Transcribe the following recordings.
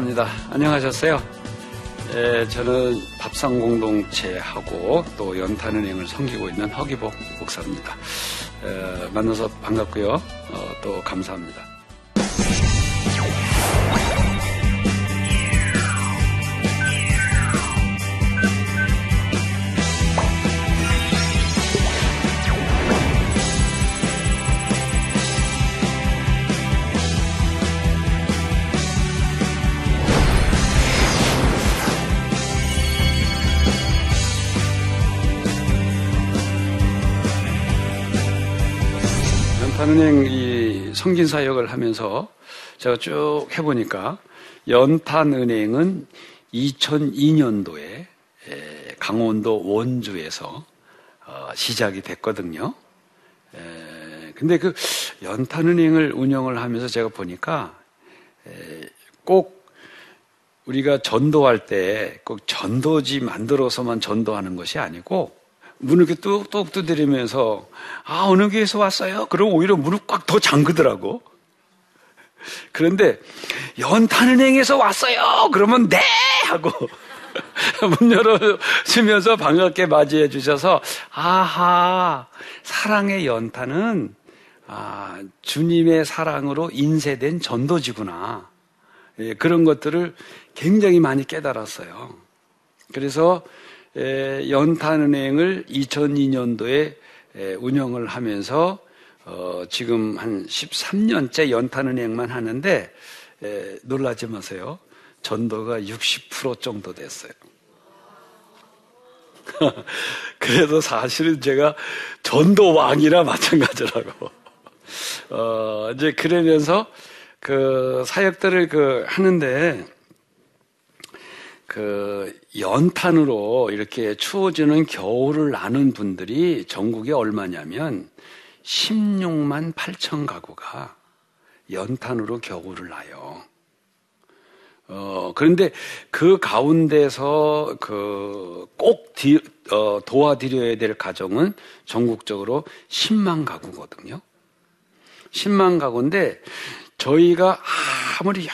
아, 감사합니다. 안녕하셨어요? 예, 저는 밥상 공동체하고 또 연탄은행을 섬기고 있는 허기복 목사입니다. 에, 만나서 반갑고요. 어, 또 감사합니다. 성진 사역을 하면서 제가 쭉 해보니까 연탄은행은 2002년도에 강원도 원주에서 어, 시작이 됐거든요. 근데 그 연탄은행을 운영을 하면서 제가 보니까 꼭 우리가 전도할 때 꼭 전도지 만들어서만 전도하는 것이 아니고 문을 이렇게 뚝뚝 두드리면서 아 어느 교회에서 왔어요? 그럼 오히려 문을 꽉 더 잠그더라고. 그런데 연탄은행에서 왔어요. 그러면 네 하고 문 열어주면서 반갑게 맞이해 주셔서 아하 사랑의 연탄은 아, 주님의 사랑으로 인쇄된 전도지구나. 예, 그런 것들을 굉장히 많이 깨달았어요. 그래서 에, 연탄은행을 2002년도에 에, 운영을 하면서 어, 지금 한 13년째 연탄은행만 하는데 에, 놀라지 마세요. 전도가 60% 정도 됐어요. 그래서 사실은 제가 전도왕이라 마찬가지라고. 어, 이제 그러면서 그 사역들을 그 하는데 그 연탄으로 이렇게 추워지는 겨울을 나는 분들이 전국에 얼마냐면 16만 8천 가구가 연탄으로 겨울을 나요. 어, 그런데 그 가운데서 그 꼭 어, 도와드려야 될 가정은 전국적으로 10만 가구거든요. 10만 가구인데 저희가 아무리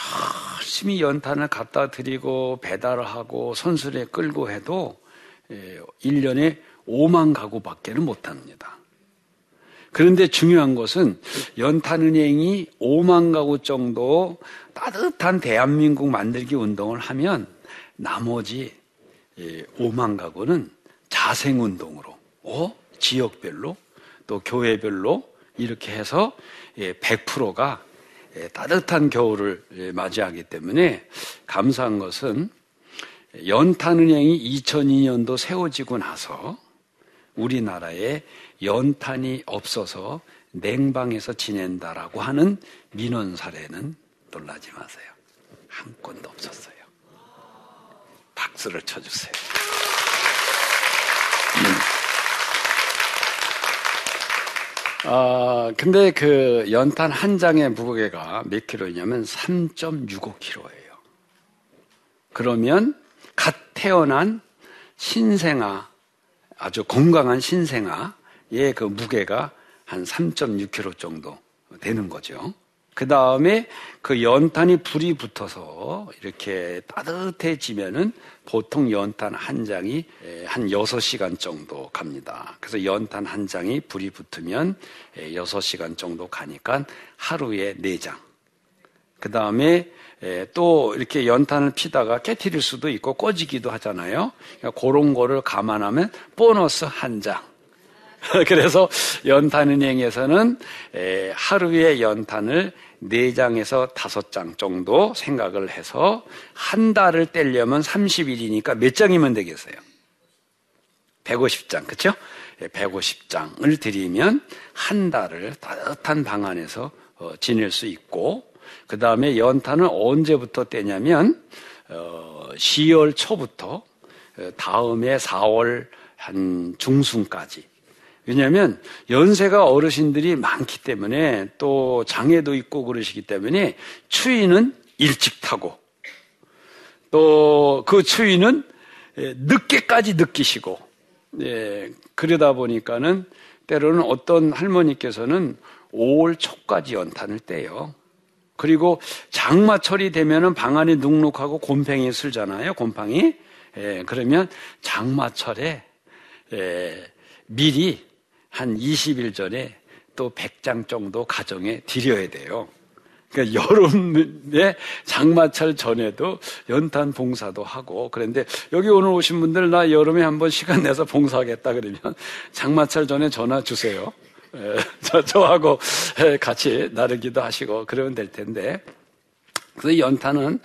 열심히 연탄을 갖다 드리고 배달을 하고 선술에 끌고 해도 1년에 예, 5만 가구밖에는 못 합니다. 그런데 중요한 것은 연탄은행이 5만 가구 정도 따뜻한 대한민국 만들기 운동을 하면 나머지 5만 예, 가구는 자생운동으로, 어? 지역별로, 또 교회별로 이렇게 해서 100%가 예, 따뜻한 겨울을 예, 맞이하기 때문에 감사한 것은 연탄은행이 2002년도 세워지고 나서 우리나라에 연탄이 없어서 냉방에서 지낸다라고 하는 민원 사례는 놀라지 마세요. 한 건도 없었어요. 박수를 쳐주세요. 아, 근데 그 연탄 한 장의 무게가 몇 킬로냐면 3.65 킬로예요. 그러면 갓 태어난 신생아, 아주 건강한 신생아의 그 무게가 한 3.6 킬로 정도 되는 거죠. 그 다음에 그 연탄이 불이 붙어서 이렇게 따뜻해지면은 보통 연탄 한 장이 한 6시간 정도 갑니다. 그래서 연탄 한 장이 불이 붙으면 6시간 정도 가니까 하루에 4장. 그 다음에 또 이렇게 연탄을 피다가 깨트릴 수도 있고 꺼지기도 하잖아요. 그러니까 그런 거를 감안하면 보너스 한 장. 그래서 연탄은행에서는 하루에 연탄을 4장에서 5장 정도 생각을 해서 한 달을 떼려면 30일이니까 몇 장이면 되겠어요? 150장, 그쵸? 150장을 드리면 한 달을 따뜻한 방 안에서 어, 지낼 수 있고, 그 다음에 연탄은 언제부터 떼냐면, 어, 10월 초부터 어, 다음에 4월 한 중순까지 왜냐하면 연세가 어르신들이 많기 때문에 또 장애도 있고 그러시기 때문에 추위는 일찍 타고 또 그 추위는 예, 늦게까지 느끼시고 예, 그러다 보니까는 때로는 어떤 할머니께서는 5월 초까지 연탄을 떼요. 그리고 장마철이 되면은 방안이 눅눅하고 곰팡이 슬잖아요. 곰팡이. 예, 그러면 장마철에 예, 미리 한 20일 전에 또 100장 정도 가정에 드려야 돼요. 그러니까 여름에 장마철 전에도 연탄 봉사도 하고 그런데 여기 오늘 오신 분들 나 여름에 한번 시간 내서 봉사하겠다 그러면 장마철 전에 전화 주세요. 예, 저, 저하고 예, 같이 나르기도 하시고 그러면 될 텐데 그래서 연탄은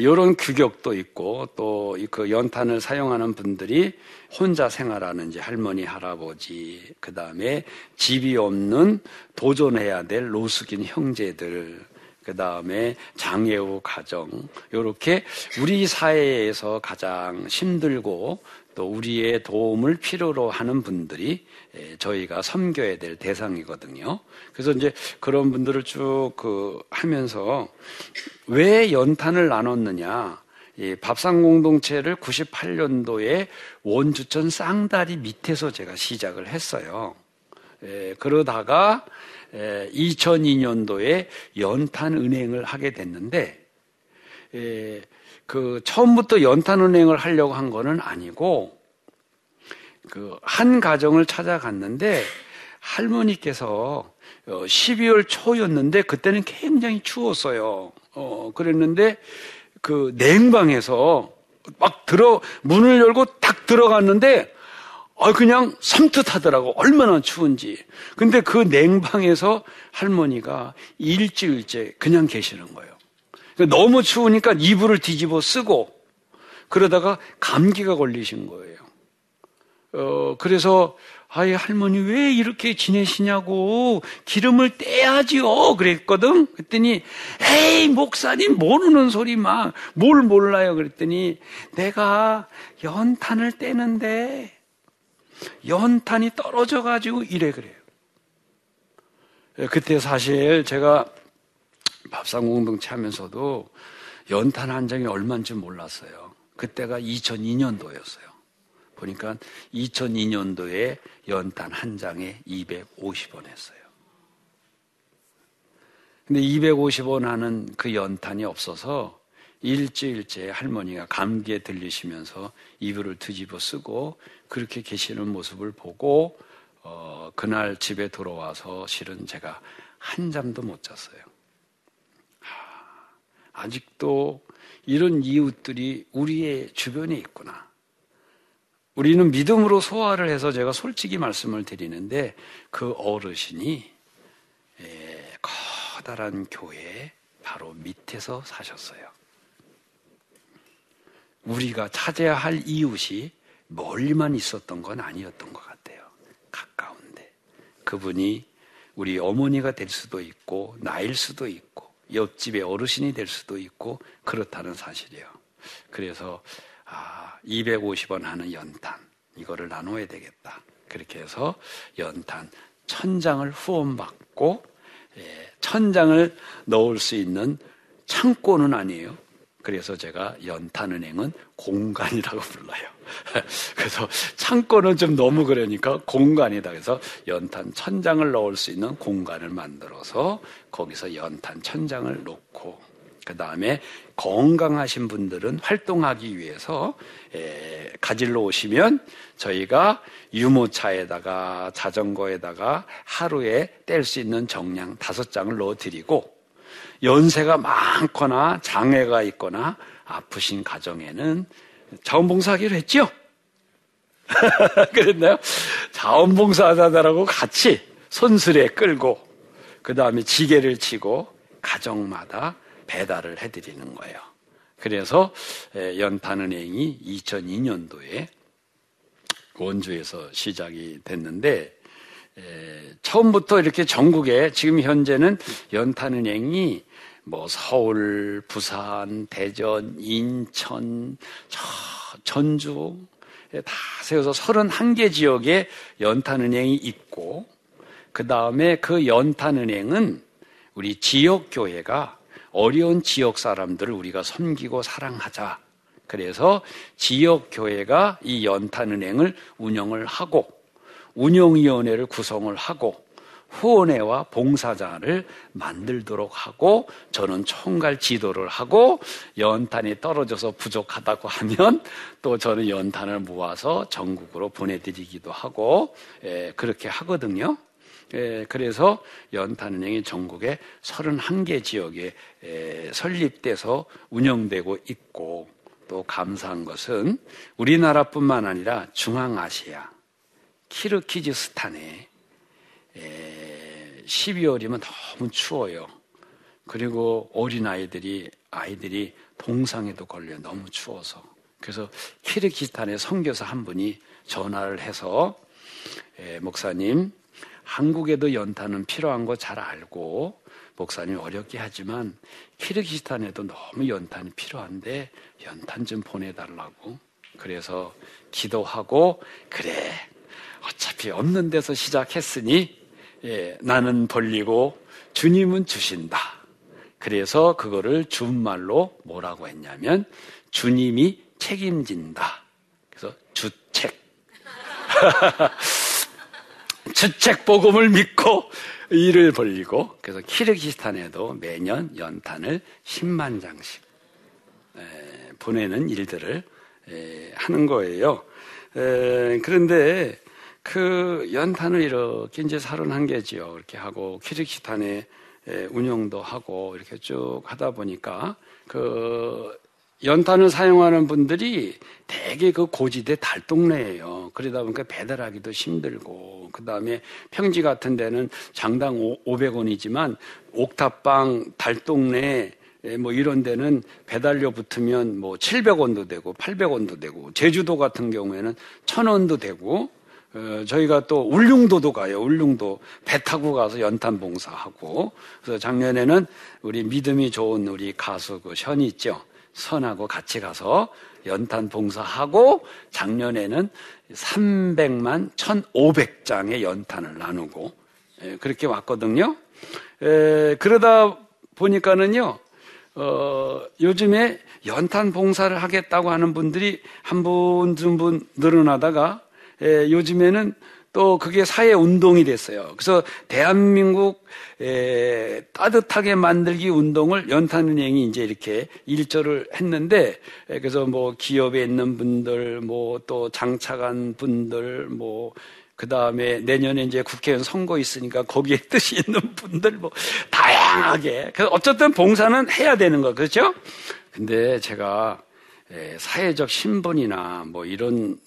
이런 예, 규격도 있고 또 그 연탄을 사용하는 분들이 혼자 생활하는 이제 할머니 할아버지 그 다음에 집이 없는 도전해야 될 노숙인 형제들 그 다음에 장애 우 가정 이렇게 우리 사회에서 가장 힘들고 또 우리의 도움을 필요로 하는 분들이 저희가 섬겨야 될 대상이거든요. 그래서 이제 그런 분들을 쭉 그 하면서 왜 연탄을 나눴느냐. 이 밥상 공동체를 98년도에 원주천 쌍다리 밑에서 제가 시작을 했어요. 에, 그러다가 에, 2002년도에 연탄 은행을 하게 됐는데 에, 그 처음부터 연탄은행을 하려고 한 거는 아니고 그 한 가정을 찾아갔는데 할머니께서 12월 어, 초였는데 그때는 굉장히 추웠어요. 어, 그랬는데 그 냉방에서 막 들어 문을 열고 딱 들어갔는데 아 그냥 섬뜩하더라고 얼마나 추운지. 근데 그 냉방에서 할머니가 일주일째 그냥 계시는 거예요. 그러니까 너무 추우니까 이불을 뒤집어 쓰고 그러다가 감기가 걸리신 거예요. 어, 그래서 아이 할머니 왜 이렇게 지내시냐고 기름을 떼야지요 그랬거든. 그랬더니 에이 목사님 모르는 소리 막 뭘 몰라요? 그랬더니 내가 연탄을 떼는데 연탄이 떨어져 가지고 이래 그래요. 그때 사실 제가 밥상 공동체 하면서도 연탄 한 장이 얼마인지 몰랐어요. 그때가 2002년도였어요. 보니까 2002년도에 연탄 한 장에 250원 했어요. 근데 250원 하는 그 연탄이 없어서 일주일째 할머니가 감기에 들리시면서 이불을 뒤집어 쓰고 그렇게 계시는 모습을 보고 어, 그날 집에 들어와서 실은 제가 한 잠도 못 잤어요. 아직도 이런 이웃들이 우리의 주변에 있구나. 우리는 믿음으로 소화를 해서 제가 솔직히 말씀을 드리는데 그 어르신이 예, 커다란 교회 바로 밑에서 사셨어요. 우리가 찾아야 할 이웃이 멀리만 있었던 건 아니었던 것 같아요. 가까운데. 그분이 우리 어머니가 될 수도 있고, 나일 수도 있고, 옆집의 어르신이 될 수도 있고 그렇다는 사실이에요. 그래서 아, 250원 하는 연탄 이거를 나눠야 되겠다. 그렇게 해서 연탄 천장을 후원받고 예, 천장을 넣을 수 있는 창고는 아니에요. 그래서 제가 연탄은행은 공간이라고 불러요. 그래서 창고는 좀 너무 그러니까 공간이다. 그래서 연탄 천장을 넣을 수 있는 공간을 만들어서 거기서 연탄 천장을 놓고 그 다음에 건강하신 분들은 활동하기 위해서 에, 가질러 오시면 저희가 유모차에다가 자전거에다가 하루에 뗄 수 있는 정량 다섯 장을 넣어드리고 연세가 많거나 장애가 있거나 아프신 가정에는 자원봉사하기로 했죠? 그랬나요? 자원봉사자들하고 같이 손수레 끌고 그 다음에 지게를 치고 가정마다 배달을 해드리는 거예요. 그래서 연탄은행이 2002년도에 원주에서 시작이 됐는데 처음부터 이렇게 전국에 지금 현재는 연탄은행이 뭐 서울, 부산, 대전, 인천, 전주 다 세워서 31개 지역에 연탄은행이 있고 그 다음에 그 연탄은행은 우리 지역교회가 어려운 지역 사람들을 우리가 섬기고 사랑하자. 그래서 지역교회가 이 연탄은행을 운영을 하고 운영위원회를 구성을 하고 후원회와 봉사자를 만들도록 하고 저는 총괄 지도를 하고 연탄이 떨어져서 부족하다고 하면 또 저는 연탄을 모아서 전국으로 보내드리기도 하고 예, 그렇게 하거든요. 예, 그래서 연탄은행이 전국에 31개 지역에 예, 설립돼서 운영되고 있고 또 감사한 것은 우리나라뿐만 아니라 중앙아시아, 키르키즈스탄에 12월이면 너무 추워요. 그리고 어린아이들이, 아이들이 동상에도 걸려 너무 추워서. 그래서 키르키스탄의 선교사 한 분이 전화를 해서, 에, 목사님, 한국에도 연탄은 필요한 거 잘 알고, 목사님 어렵게 하지만 키르기스탄에도 너무 연탄이 필요한데 연탄 좀 보내달라고. 그래서 기도하고 그래 어차피 없는 데서 시작했으니 예, 나는 벌리고 주님은 주신다. 그래서 그거를 준말로 뭐라고 했냐면 주님이 책임진다. 그래서 주책. 주책 복음을 믿고 일을 벌리고 그래서 키르기스탄에도 매년 연탄을 10만 장씩 보내는 일들을 하는 거예요. 그런데 그 연탄을 이렇게 이제 31개지요. 이렇게 하고 키르기스탄에 운영도 하고 이렇게 쭉 하다 보니까 그 연탄을 사용하는 분들이 대개 그 고지대 달동네예요. 그러다 보니까 배달하기도 힘들고 그 다음에 평지 같은 데는 장당 500원이지만 옥탑방 달동네 뭐 이런 데는 배달료 붙으면 뭐 700원도 되고 800원도 되고 제주도 같은 경우에는 1000원도 되고 어, 저희가 또 울릉도도 가요. 울릉도 배 타고 가서 연탄 봉사하고 그래서 작년에는 우리 믿음이 좋은 우리 가수 그 현이 있죠. 선하고 같이 가서 연탄 봉사하고 작년에는 300만 1,500장의 연탄을 나누고 예, 그렇게 왔거든요. 에, 그러다 보니까는요. 어, 요즘에 연탄 봉사를 하겠다고 하는 분들이 한 분, 두 분 늘어나다가 에, 요즘에는 또 그게 사회 운동이 됐어요. 그래서 대한민국 에, 따뜻하게 만들기 운동을 연탄은행이 이제 이렇게 일조를 했는데 에, 그래서 뭐 기업에 있는 분들 뭐 또 장차관 분들 뭐그 다음에 내년에 이제 국회의원 선거 있으니까 거기에 뜻이 있는 분들 뭐 다양하게. 그래서 어쨌든 봉사는 해야 되는 거 그렇죠? 근데 제가 사회적 신분이나 뭐 이런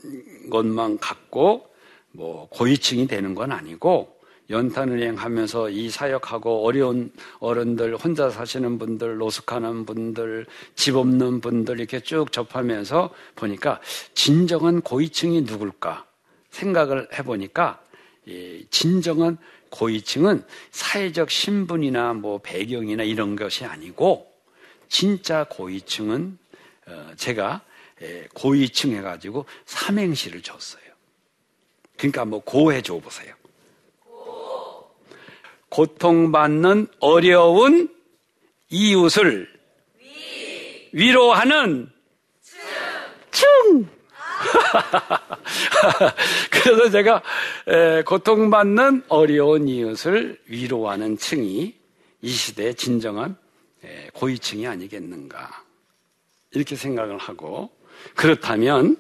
것만 갖고 뭐 고위층이 되는 건 아니고 연탄은행 하면서 이 사역하고 어려운 어른들, 혼자 사시는 분들, 노숙하는 분들, 집 없는 분들 이렇게 쭉 접하면서 보니까 진정한 고위층이 누굴까 생각을 해보니까 진정한 고위층은 사회적 신분이나 뭐 배경이나 이런 것이 아니고 진짜 고위층은 어, 제가 고위층 해가지고 삼행시를 줬어요. 그러니까 뭐 고해 줘 보세요. 고통받는 어려운 이웃을 위. 로하는 충. 그래서 제가 고통받는 어려운 이웃을 위로하는 층이 이 시대의 진정한 고위층이 아니겠는가 이렇게 생각을 하고 그렇다면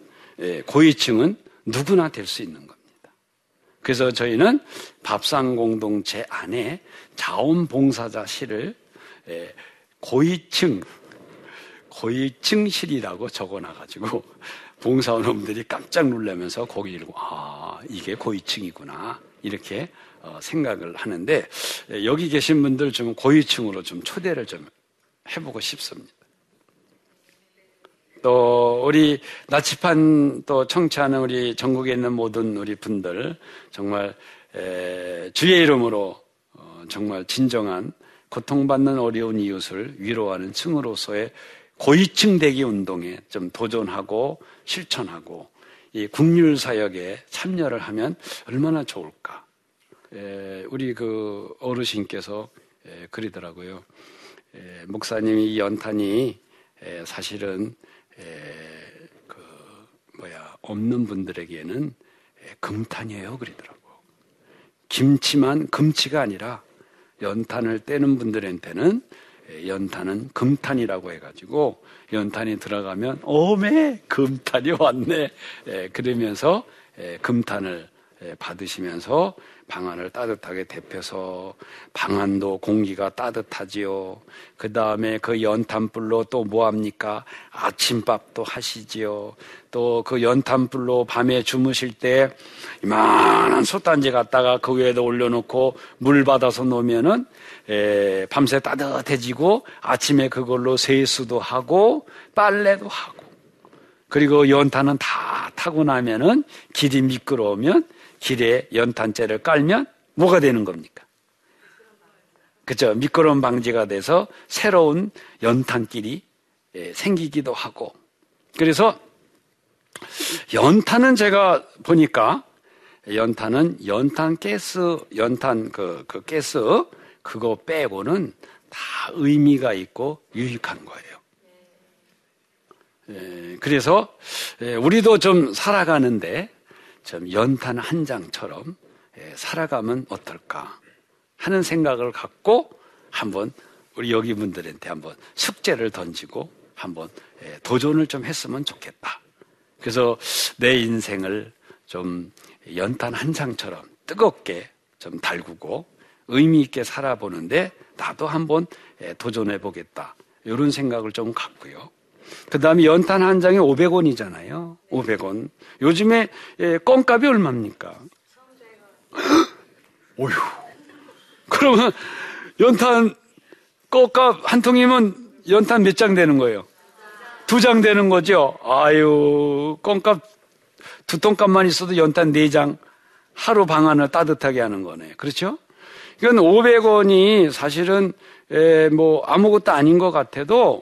고위층은 누구나 될 수 있는 겁니다. 그래서 저희는 밥상 공동체 안에 자원봉사자 실을 고위층, 고위층 실이라고 적어놔가지고 봉사원분들이 깜짝 놀라면서 거기 읽고 아 이게 고위층이구나 이렇게 어, 생각을 하는데 여기 계신 분들 좀 고위층으로 좀 초대를 좀 해보고 싶습니다. 또 우리 나치판 또 청취하는 우리 전국에 있는 모든 우리 분들 정말 주의 이름으로 어, 정말 진정한 고통받는 어려운 이웃을 위로하는 층으로서의 고위층 대기 운동에 좀 도전하고 실천하고 이 국률 사역에 참여를 하면 얼마나 좋을까. 우리 그 어르신께서 그리더라고요. 목사님이 이 연탄이 사실은 그 뭐야 없는 분들에게는 금탄이에요 그러더라고. 김치만 금치가 아니라 연탄을 떼는 분들한테는 연탄은 금탄이라고 해가지고 연탄이 들어가면 오메 금탄이 왔네 그러면서 금탄을 받으시면서 방안을 따뜻하게 데펴서 방안도 공기가 따뜻하지요. 그 다음에 그 연탄불로 또 뭐합니까? 아침밥도 하시지요. 또 그 연탄불로 밤에 주무실 때 이만한 솥단지 갖다가 그 위에다 올려놓고 물 받아서 놓으면은 에, 밤새 따뜻해지고 아침에 그걸로 세수도 하고 빨래도 하고 그리고 연탄은 다 타고 나면은 길이 미끄러우면 길에 연탄재를 깔면 뭐가 되는 겁니까? 그죠? 미끄러운 방지가 돼서 새로운 연탄길이 예, 생기기도 하고. 그래서 연탄은 제가 보니까 연탄은 연탄 가스, 연탄 그, 그 가스 그거 빼고는 다 의미가 있고 유익한 거예요. 예, 그래서 예, 우리도 좀 살아가는데 좀 연탄 한 장처럼 예, 살아가면 어떨까 하는 생각을 갖고 한번 우리 여기 분들한테 한번 숙제를 던지고 한번 예, 도전을 좀 했으면 좋겠다. 그래서 내 인생을 좀 연탄 한 장처럼 뜨겁게 좀 달구고 의미 있게 살아보는데 나도 한번 예, 도전해 보겠다. 이런 생각을 좀 갖고요. 그 다음에 연탄 한 장에 500원이잖아요. 500원. 요즘에 예, 껌값이 얼마입니까? 오휴. 그러면 연탄 껌값 한 통이면 연탄 몇 장 되는 거예요? 두 장 되는 거죠? 아유, 껌값 두 통값만 있어도 연탄 네 장 하루 방안을 따뜻하게 하는 거네. 그렇죠? 이건 500원이 사실은 에, 뭐 아무것도 아닌 것 같아도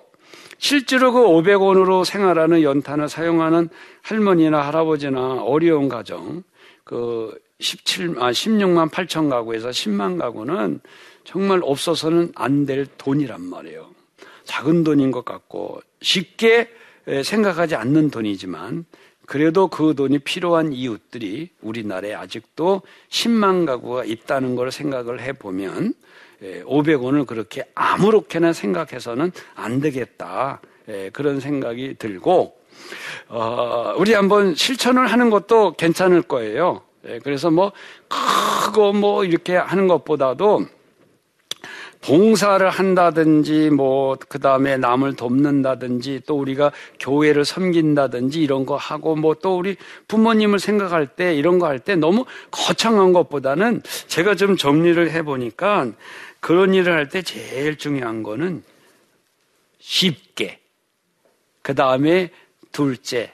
실제로 그 500원으로 생활하는 연탄을 사용하는 할머니나 할아버지나 어려운 가정, 그 17, 아, 16만 8천 가구에서 10만 가구는 정말 없어서는 안 될 돈이란 말이에요. 작은 돈인 것 같고 쉽게 생각하지 않는 돈이지만 그래도 그 돈이 필요한 이웃들이 우리나라에 아직도 10만 가구가 있다는 걸 생각을 해보면 500원을 예, 그렇게 아무렇게나 생각해서는 안 되겠다. 예, 그런 생각이 들고, 어, 우리 한번 실천을 하는 것도 괜찮을 거예요. 예, 그래서 뭐, 크고 뭐 이렇게 하는 것보다도 봉사를 한다든지 뭐 그다음에 남을 돕는다든지 또 우리가 교회를 섬긴다든지 이런 거 하고 뭐 또 우리 부모님을 생각할 때 이런 거 할 때 너무 거창한 것보다는 제가 좀 정리를 해 보니까 그런 일을 할 때 제일 중요한 거는 쉽게. 그 다음에 둘째,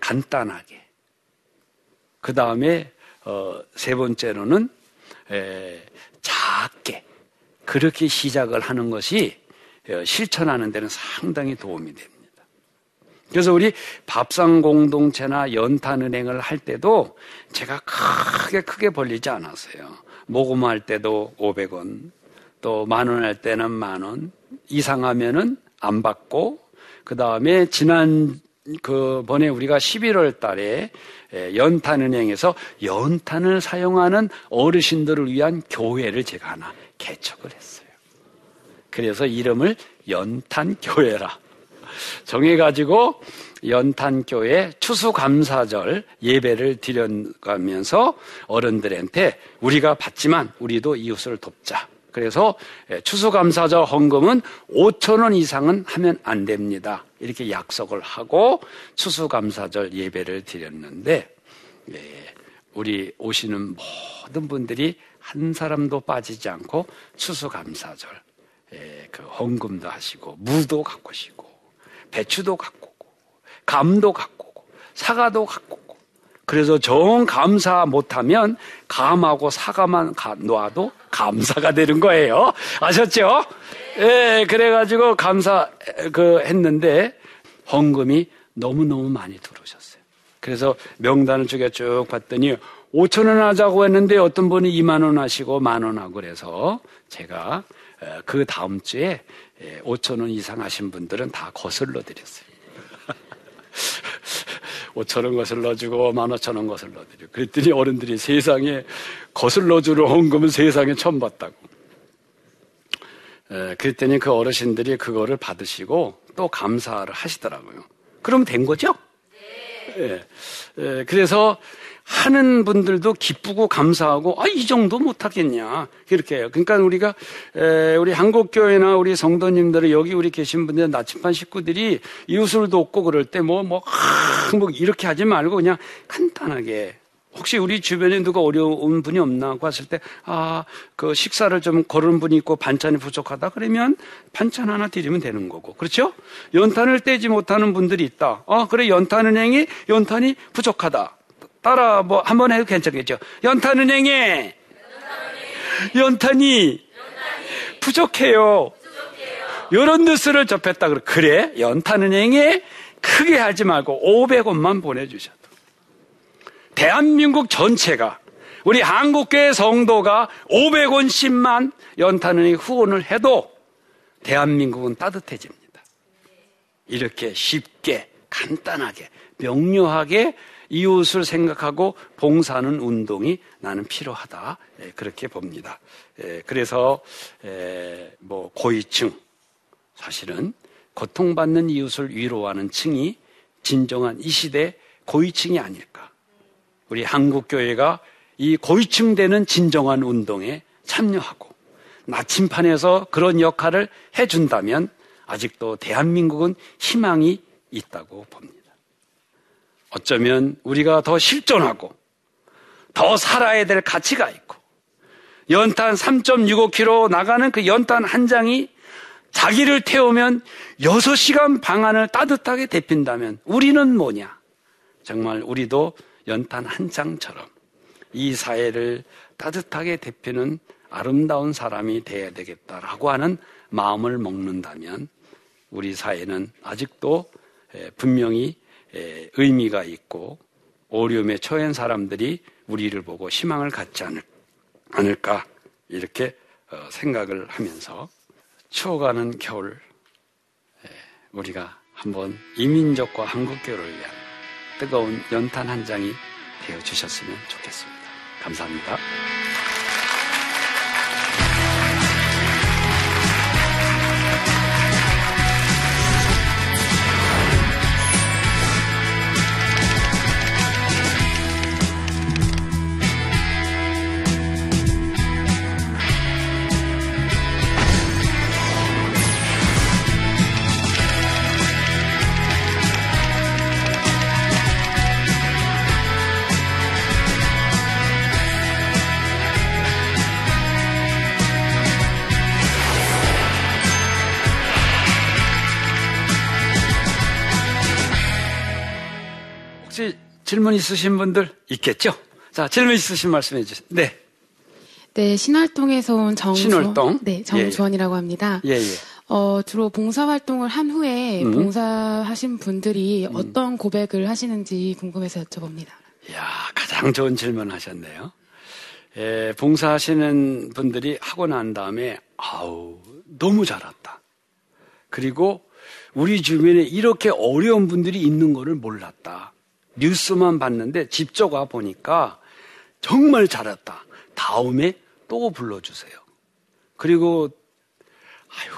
간단하게. 그 다음에 어, 세 번째로는 에, 작게. 그렇게 시작을 하는 것이 어, 실천하는 데는 상당히 도움이 됩니다. 그래서 우리 밥상 공동체나 연탄은행을 할 때도 제가 크게 크게 벌리지 않았어요. 모금할 때도 500원, 또 만 원 할 때는 만 원, 이상하면은 안 받고, 그 다음에 지난 그 번에 우리가 11월 달에 연탄은행에서 연탄을 사용하는 어르신들을 위한 교회를 제가 하나 개척을 했어요. 그래서 이름을 연탄교회라 정해가지고 연탄교회 추수감사절 예배를 드려가면서 어른들한테 우리가 받지만 우리도 이웃을 돕자. 그래서 추수감사절 헌금은 5천 원 이상은 하면 안 됩니다. 이렇게 약속을 하고 추수감사절 예배를 드렸는데 예, 우리 오시는 모든 분들이 한 사람도 빠지지 않고 추수감사절 예, 그 헌금도 하시고 무도 갖고 오시고 배추도 갖고 감도 갖고 오고 사과도 갖고 오고 그래서 정 감사 못하면 감하고 사과만 놔도 감사가 되는 거예요. 아셨죠? 예, 그래가지고 감사 그 했는데 헌금이 너무너무 많이 들어오셨어요. 그래서 명단을 쪽에 쭉 봤더니 5천 원 하자고 했는데 어떤 분이 2만 원 하시고 만 원 하고 그래서 제가 그 다음 주에 5천 원 이상 하신 분들은 다 거슬러 드렸어요. 5천 원 거슬러 주고 만 오천 원 거슬러 드려. 그랬더니 어른들이 세상에 거슬러 주는 헌금은 세상에 처음 봤다고. 에, 그랬더니 그 어르신들이 그거를 받으시고 또 감사를 하시더라고요. 그럼 된 거죠? 네. 에, 그래서 하는 분들도 기쁘고 감사하고 아 이 정도 못하겠냐 이렇게 해요. 그러니까 우리가 에, 우리 한국 교회나 우리 성도님들은 여기 우리 계신 분들 나침반 식구들이 이웃을 돕고 그럴 때 뭐뭐 뭐, 뭐 이렇게 하지 말고 그냥 간단하게 혹시 우리 주변에 누가 어려운 분이 없나 하고 했을 때, 아, 그 식사를 좀 거르는 분이 있고 반찬이 부족하다 그러면 반찬 하나 드리면 되는 거고. 그렇죠? 연탄을 떼지 못하는 분들이 있다. 아, 그래, 연탄은행이 연탄이 부족하다. 따라 뭐 한 번 해도 괜찮겠죠. 연탄은행에 연탄이 부족해요. 이런 뉴스를 접했다. 그래, 연탄은행에 크게 하지 말고 500원만 보내주셔도. 대한민국 전체가 우리 한국교회 성도가 500원씩만 연탄은행 후원을 해도 대한민국은 따뜻해집니다. 이렇게 쉽게 간단하게 명료하게 이웃을 생각하고 봉사하는 운동이 나는 필요하다. 예, 그렇게 봅니다. 예, 그래서 뭐 고위층 사실은 고통받는 이웃을 위로하는 층이 진정한 이 시대 고위층이 아닐까. 우리 한국 교회가 이 고위층 되는 진정한 운동에 참여하고 나침판에서 그런 역할을 해준다면 아직도 대한민국은 희망이 있다고 봅니다. 어쩌면 우리가 더 실존하고 더 살아야 될 가치가 있고 연탄 3.65km 나가는 그 연탄 한 장이 자기를 태우면 6시간 방안을 따뜻하게 데핀다면 우리는 뭐냐? 정말 우리도 연탄 한 장처럼 이 사회를 따뜻하게 데피는 아름다운 사람이 되어야 되겠다라고 하는 마음을 먹는다면 우리 사회는 아직도 분명히 의미가 있고 어려움에 처한 사람들이 우리를 보고 희망을 갖지 않을, 까 이렇게 어, 생각을 하면서 추워가는 겨울 우리가 한번 이민족과 한국교를 위한 뜨거운 연탄 한 장이 되어 주셨으면 좋겠습니다. 감사합니다. 질문 있으신 분들 있겠죠? 자, 질문 있으신 말씀해 주세요. 네. 네, 신활동에서 온 정주원. 신활동? 네, 정주원이라고 합니다. 예, 예. 어, 주로 봉사활동을 한 후에 음. 봉사하신 분들이 음. 어떤 고백을 하시는지 궁금해서 여쭤봅니다. 이야, 가장 좋은 질문 하셨네요. 예, 봉사하시는 분들이 하고 난 다음에, 아우, 너무 잘했다. 그리고 우리 주변에 이렇게 어려운 분들이 있는 거를 몰랐다. 뉴스만 봤는데 직접 와 보니까 정말 잘했다. 다음에 또 불러주세요. 그리고 아유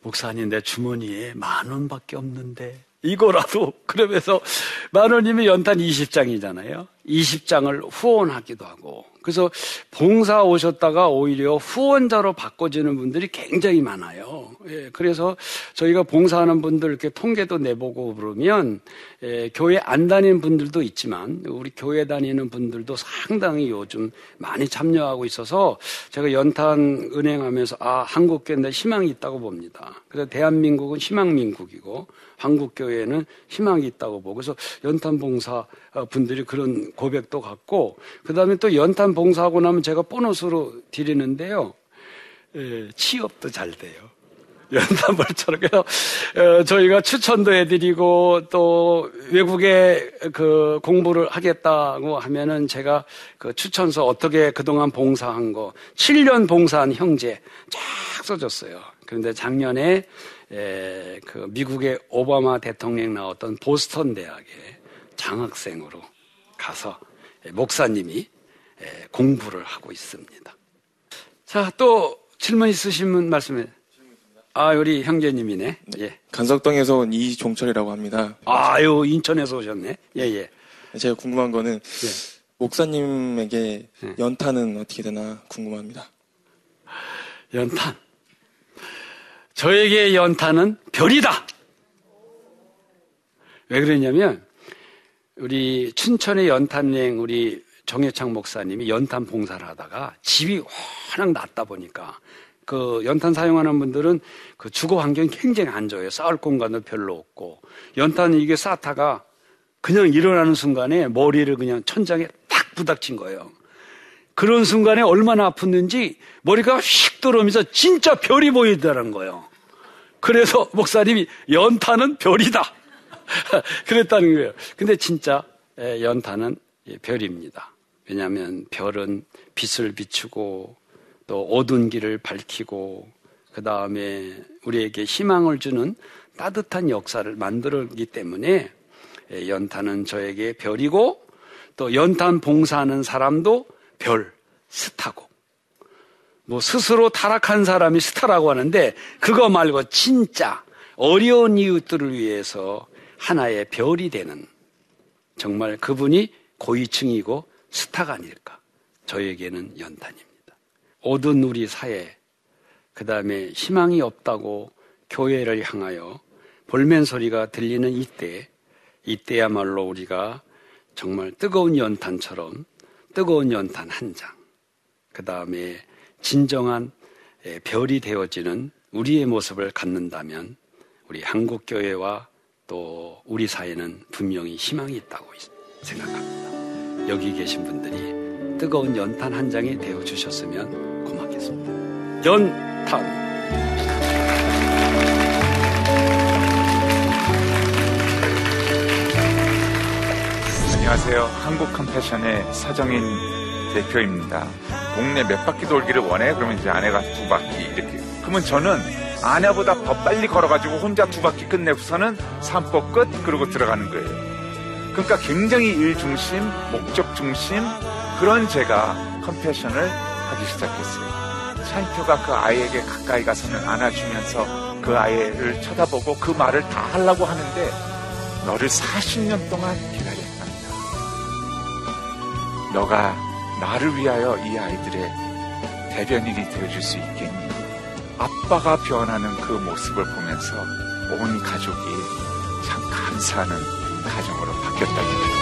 목사님 내 주머니에 만 원밖에 없는데 이거라도 그러면서 만 원이면 연탄 20장이잖아요. 20장을 후원하기도 하고 그래서 봉사 오셨다가 오히려 후원자로 바꿔지는 분들이 굉장히 많아요. 예, 그래서 저희가 봉사하는 분들 이렇게 통계도 내보고 그러면 예, 교회 안 다니는 분들도 있지만 우리 교회 다니는 분들도 상당히 요즘 많이 참여하고 있어서 제가 연탄 은행하면서 아 한국교회인데 희망이 있다고 봅니다. 그래서 대한민국은 희망민국이고 한국교회에는 희망이 있다고 보고 그래서 연탄 봉사 분들이 그런 고백도 갖고 그 다음에 또 연탄 봉사하고 나면 제가 보너스로 드리는데요. 예, 취업도 잘 돼요. 연탄벌처럼 그래서 어, 저희가 추천도 해드리고 또 외국에 그 공부를 하겠다고 하면은 제가 그 추천서 어떻게 그동안 봉사한 거 7년 봉사한 형제 쫙 써줬어요. 그런데 작년에 에, 그 미국의 오바마 대통령 나왔던 보스턴 대학에 장학생으로 가서 목사님이 공부를 하고 있습니다. 자, 또 질문 있으시면 말씀해. 아, 우리 형제님이네. 예. 간석동에서 온 이종철이라고 합니다. 아유, 인천에서 오셨네. 예, 예. 제가 궁금한 거는 예. 목사님에게 예. 연탄은 어떻게 되나 궁금합니다. 연탄. 저에게 연탄은 별이다. 왜 그러냐면 우리 춘천의 연탄행 우리 정혜창 목사님이 연탄 봉사를 하다가 집이 워낙 낮다 보니까 그 연탄 사용하는 분들은 그 주거 환경이 굉장히 안 좋아요. 쌓을 공간도 별로 없고 연탄 이게 쌓다가 그냥 일어나는 순간에 머리를 그냥 천장에 딱 부닥친 거예요. 그런 순간에 얼마나 아팠는지 머리가 휙 들어오면서 진짜 별이 보이더라는 거예요. 그래서 목사님이 연탄은 별이다. 그랬다는 거예요. 근데 진짜 연탄은 별입니다. 왜냐하면 별은 빛을 비추고 또 어두운 길을 밝히고 그 다음에 우리에게 희망을 주는 따뜻한 역사를 만들었기 때문에 연탄은 저에게 별이고 또 연탄 봉사하는 사람도 별, 스타고 뭐 스스로 타락한 사람이 스타라고 하는데 그거 말고 진짜 어려운 이웃들을 위해서 하나의 별이 되는 정말 그분이 고위층이고 스타가 아닐까. 저에게는 연탄입니다. 어두운 우리 사회, 그 다음에 희망이 없다고 교회를 향하여 볼멘 소리가 들리는 이때, 이때야말로 우리가 정말 뜨거운 연탄처럼 뜨거운 연탄 한 장, 그 다음에 진정한 별이 되어지는 우리의 모습을 갖는다면 우리 한국교회와 또 우리 사회는 분명히 희망이 있다고 생각합니다. 여기 계신 분들이 뜨거운 연탄 한 장이 되어 주셨으면 고맙겠습니다. 연탄. 안녕하세요. 한국 컴패션의 서정인 대표입니다. 동네 몇 바퀴 돌기를 원해? 그러면 이제 아내가 두 바퀴 이렇게. 그러면 저는 아내보다 더 빨리 걸어가지고 혼자 두 바퀴 끝내고서는 산보 끝 그러고 들어가는 거예요. 그러니까 굉장히 일 중심, 목적 중심, 그런 제가 컴패션을 하기 시작했어요. 차인표가 그 아이에게 가까이 가서는 안아주면서 그 아이를 쳐다보고 그 말을 다 하려고 하는데 너를 40년 동안 기다렸답니다. 너가 나를 위하여 이 아이들의 대변인이 되어줄 수 있겠니? 아빠가 변하는 그 모습을 보면서 온 가족이 참 감사하는 가정으로 바뀌었답니다.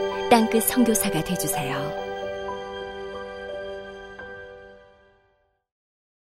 땅끝 성교사가 되주세요